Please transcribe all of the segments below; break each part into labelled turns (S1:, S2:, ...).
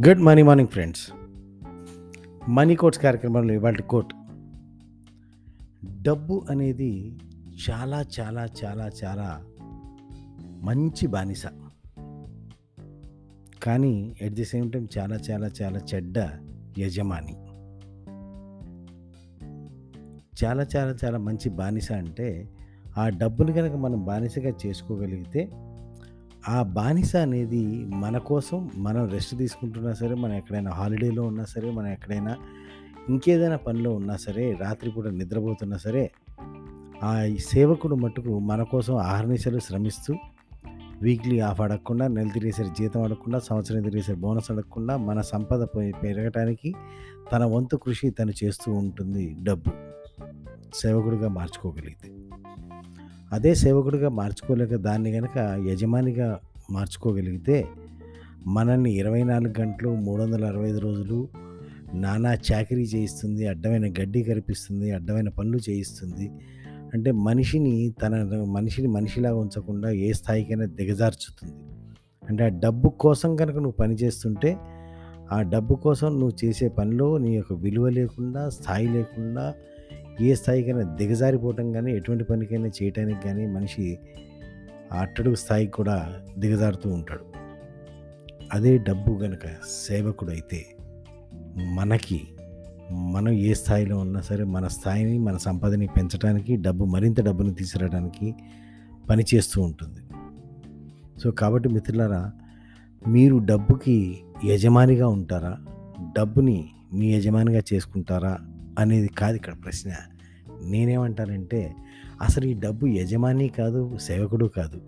S1: Good morning morning friends. Money quotes కార్యక్రమంలో ఇవాళ coat. డబ్బు అనేది చాలా చాలా చాలా చాలా మంచి బానిస. కానీ ఎట్ ది సేమ్ టైం చాలా చాలా చాలా చెడ్డ యజమాని. చాలా చాలా చాలా మంచి బానిస అంటే ఆ డబ్బుని కనుక మనం బానిసగా చేసుకోగలిగితే ఆ బానిస అనేది మన కోసం మనం రెస్ట్ తీసుకుంటున్నా సరే మనం ఎక్కడైనా హాలిడేలో ఉన్నా సరే మనం ఎక్కడైనా ఇంకేదైనా పనిలో ఉన్నా సరే రాత్రిపూట నిద్రపోతున్నా సరే ఆ సేవకుడు మట్టుకు మన కోసం ఆహర్నిశలు శ్రమిస్తూ వీక్లీ ఆఫ్ అడగకుండా నెల తిరిగేసరి జీతం అడగకుండా సంవత్సరం తిరిగేసరి బోనస్ అడగకుండా మన సంపద పెరగటానికి తన వంతు కృషి తను చేస్తూ ఉంటుంది డబ్బు. సేవకుడిగా మార్చుకోగలిగితే. అదే సేవకుడిగా మార్చుకోలేక దాన్ని కనుక యజమానిగా మార్చుకోగలిగితే మనల్ని ఇరవై నాలుగు గంటలు మూడు వందల అరవై ఐదు రోజులు నానా చాకరీ చేయిస్తుంది అడ్డమైన గడ్డి కనిపిస్తుంది అడ్డమైన పనులు చేయిస్తుంది. అంటే మనిషిని తన మనిషిని మనిషిలాగా ఉంచకుండా ఏ స్థాయికైనా దిగజార్చుతుంది. అంటే ఆ డబ్బు కోసం కనుక నువ్వు పని చేస్తుంటే ఆ డబ్బు కోసం నువ్వు చేసే పనిలో నీ యొక్క విలువ లేకుండా స్థాయి లేకుండా ఏ స్థాయికైనా దిగజారిపోవటం కానీ ఎటువంటి పనికైనా చేయటానికి కానీ మనిషి అట్టడుగు స్థాయికి కూడా దిగజారుతూ ఉంటాడు. అదే డబ్బు గనక సేవకుడు అయితే మనకి మనం ఏ స్థాయిలో ఉన్నా సరే మన స్థాయిని మన సంపదని పెంచడానికి డబ్బు మరింత డబ్బుని తీసుకురావడానికి పనిచేస్తూ ఉంటుంది. సో కాబట్టి మిత్రులారా మీరు డబ్బుకి యజమానిగా ఉంటారా? డబ్బుని మీ యజమానిగా చేసుకుంటారా? అనేది కాదు ఇక్కడ ప్రశ్న. నేనేమంటానంటే అసలు ఈ డబ్బు యజమాని కాదు సేవకుడు కాదు.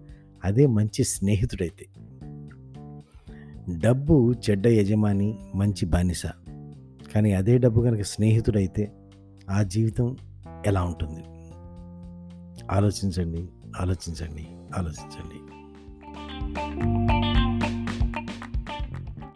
S1: అదే మంచి స్నేహితుడైతే. డబ్బు చెడ్డ యజమాని మంచి బానిస. కానీ అదే డబ్బు కనుక స్నేహితుడైతే ఆ జీవితం ఎలా ఉంటుంది? ఆలోచించండి ఆలోచించండి ఆలోచించండి.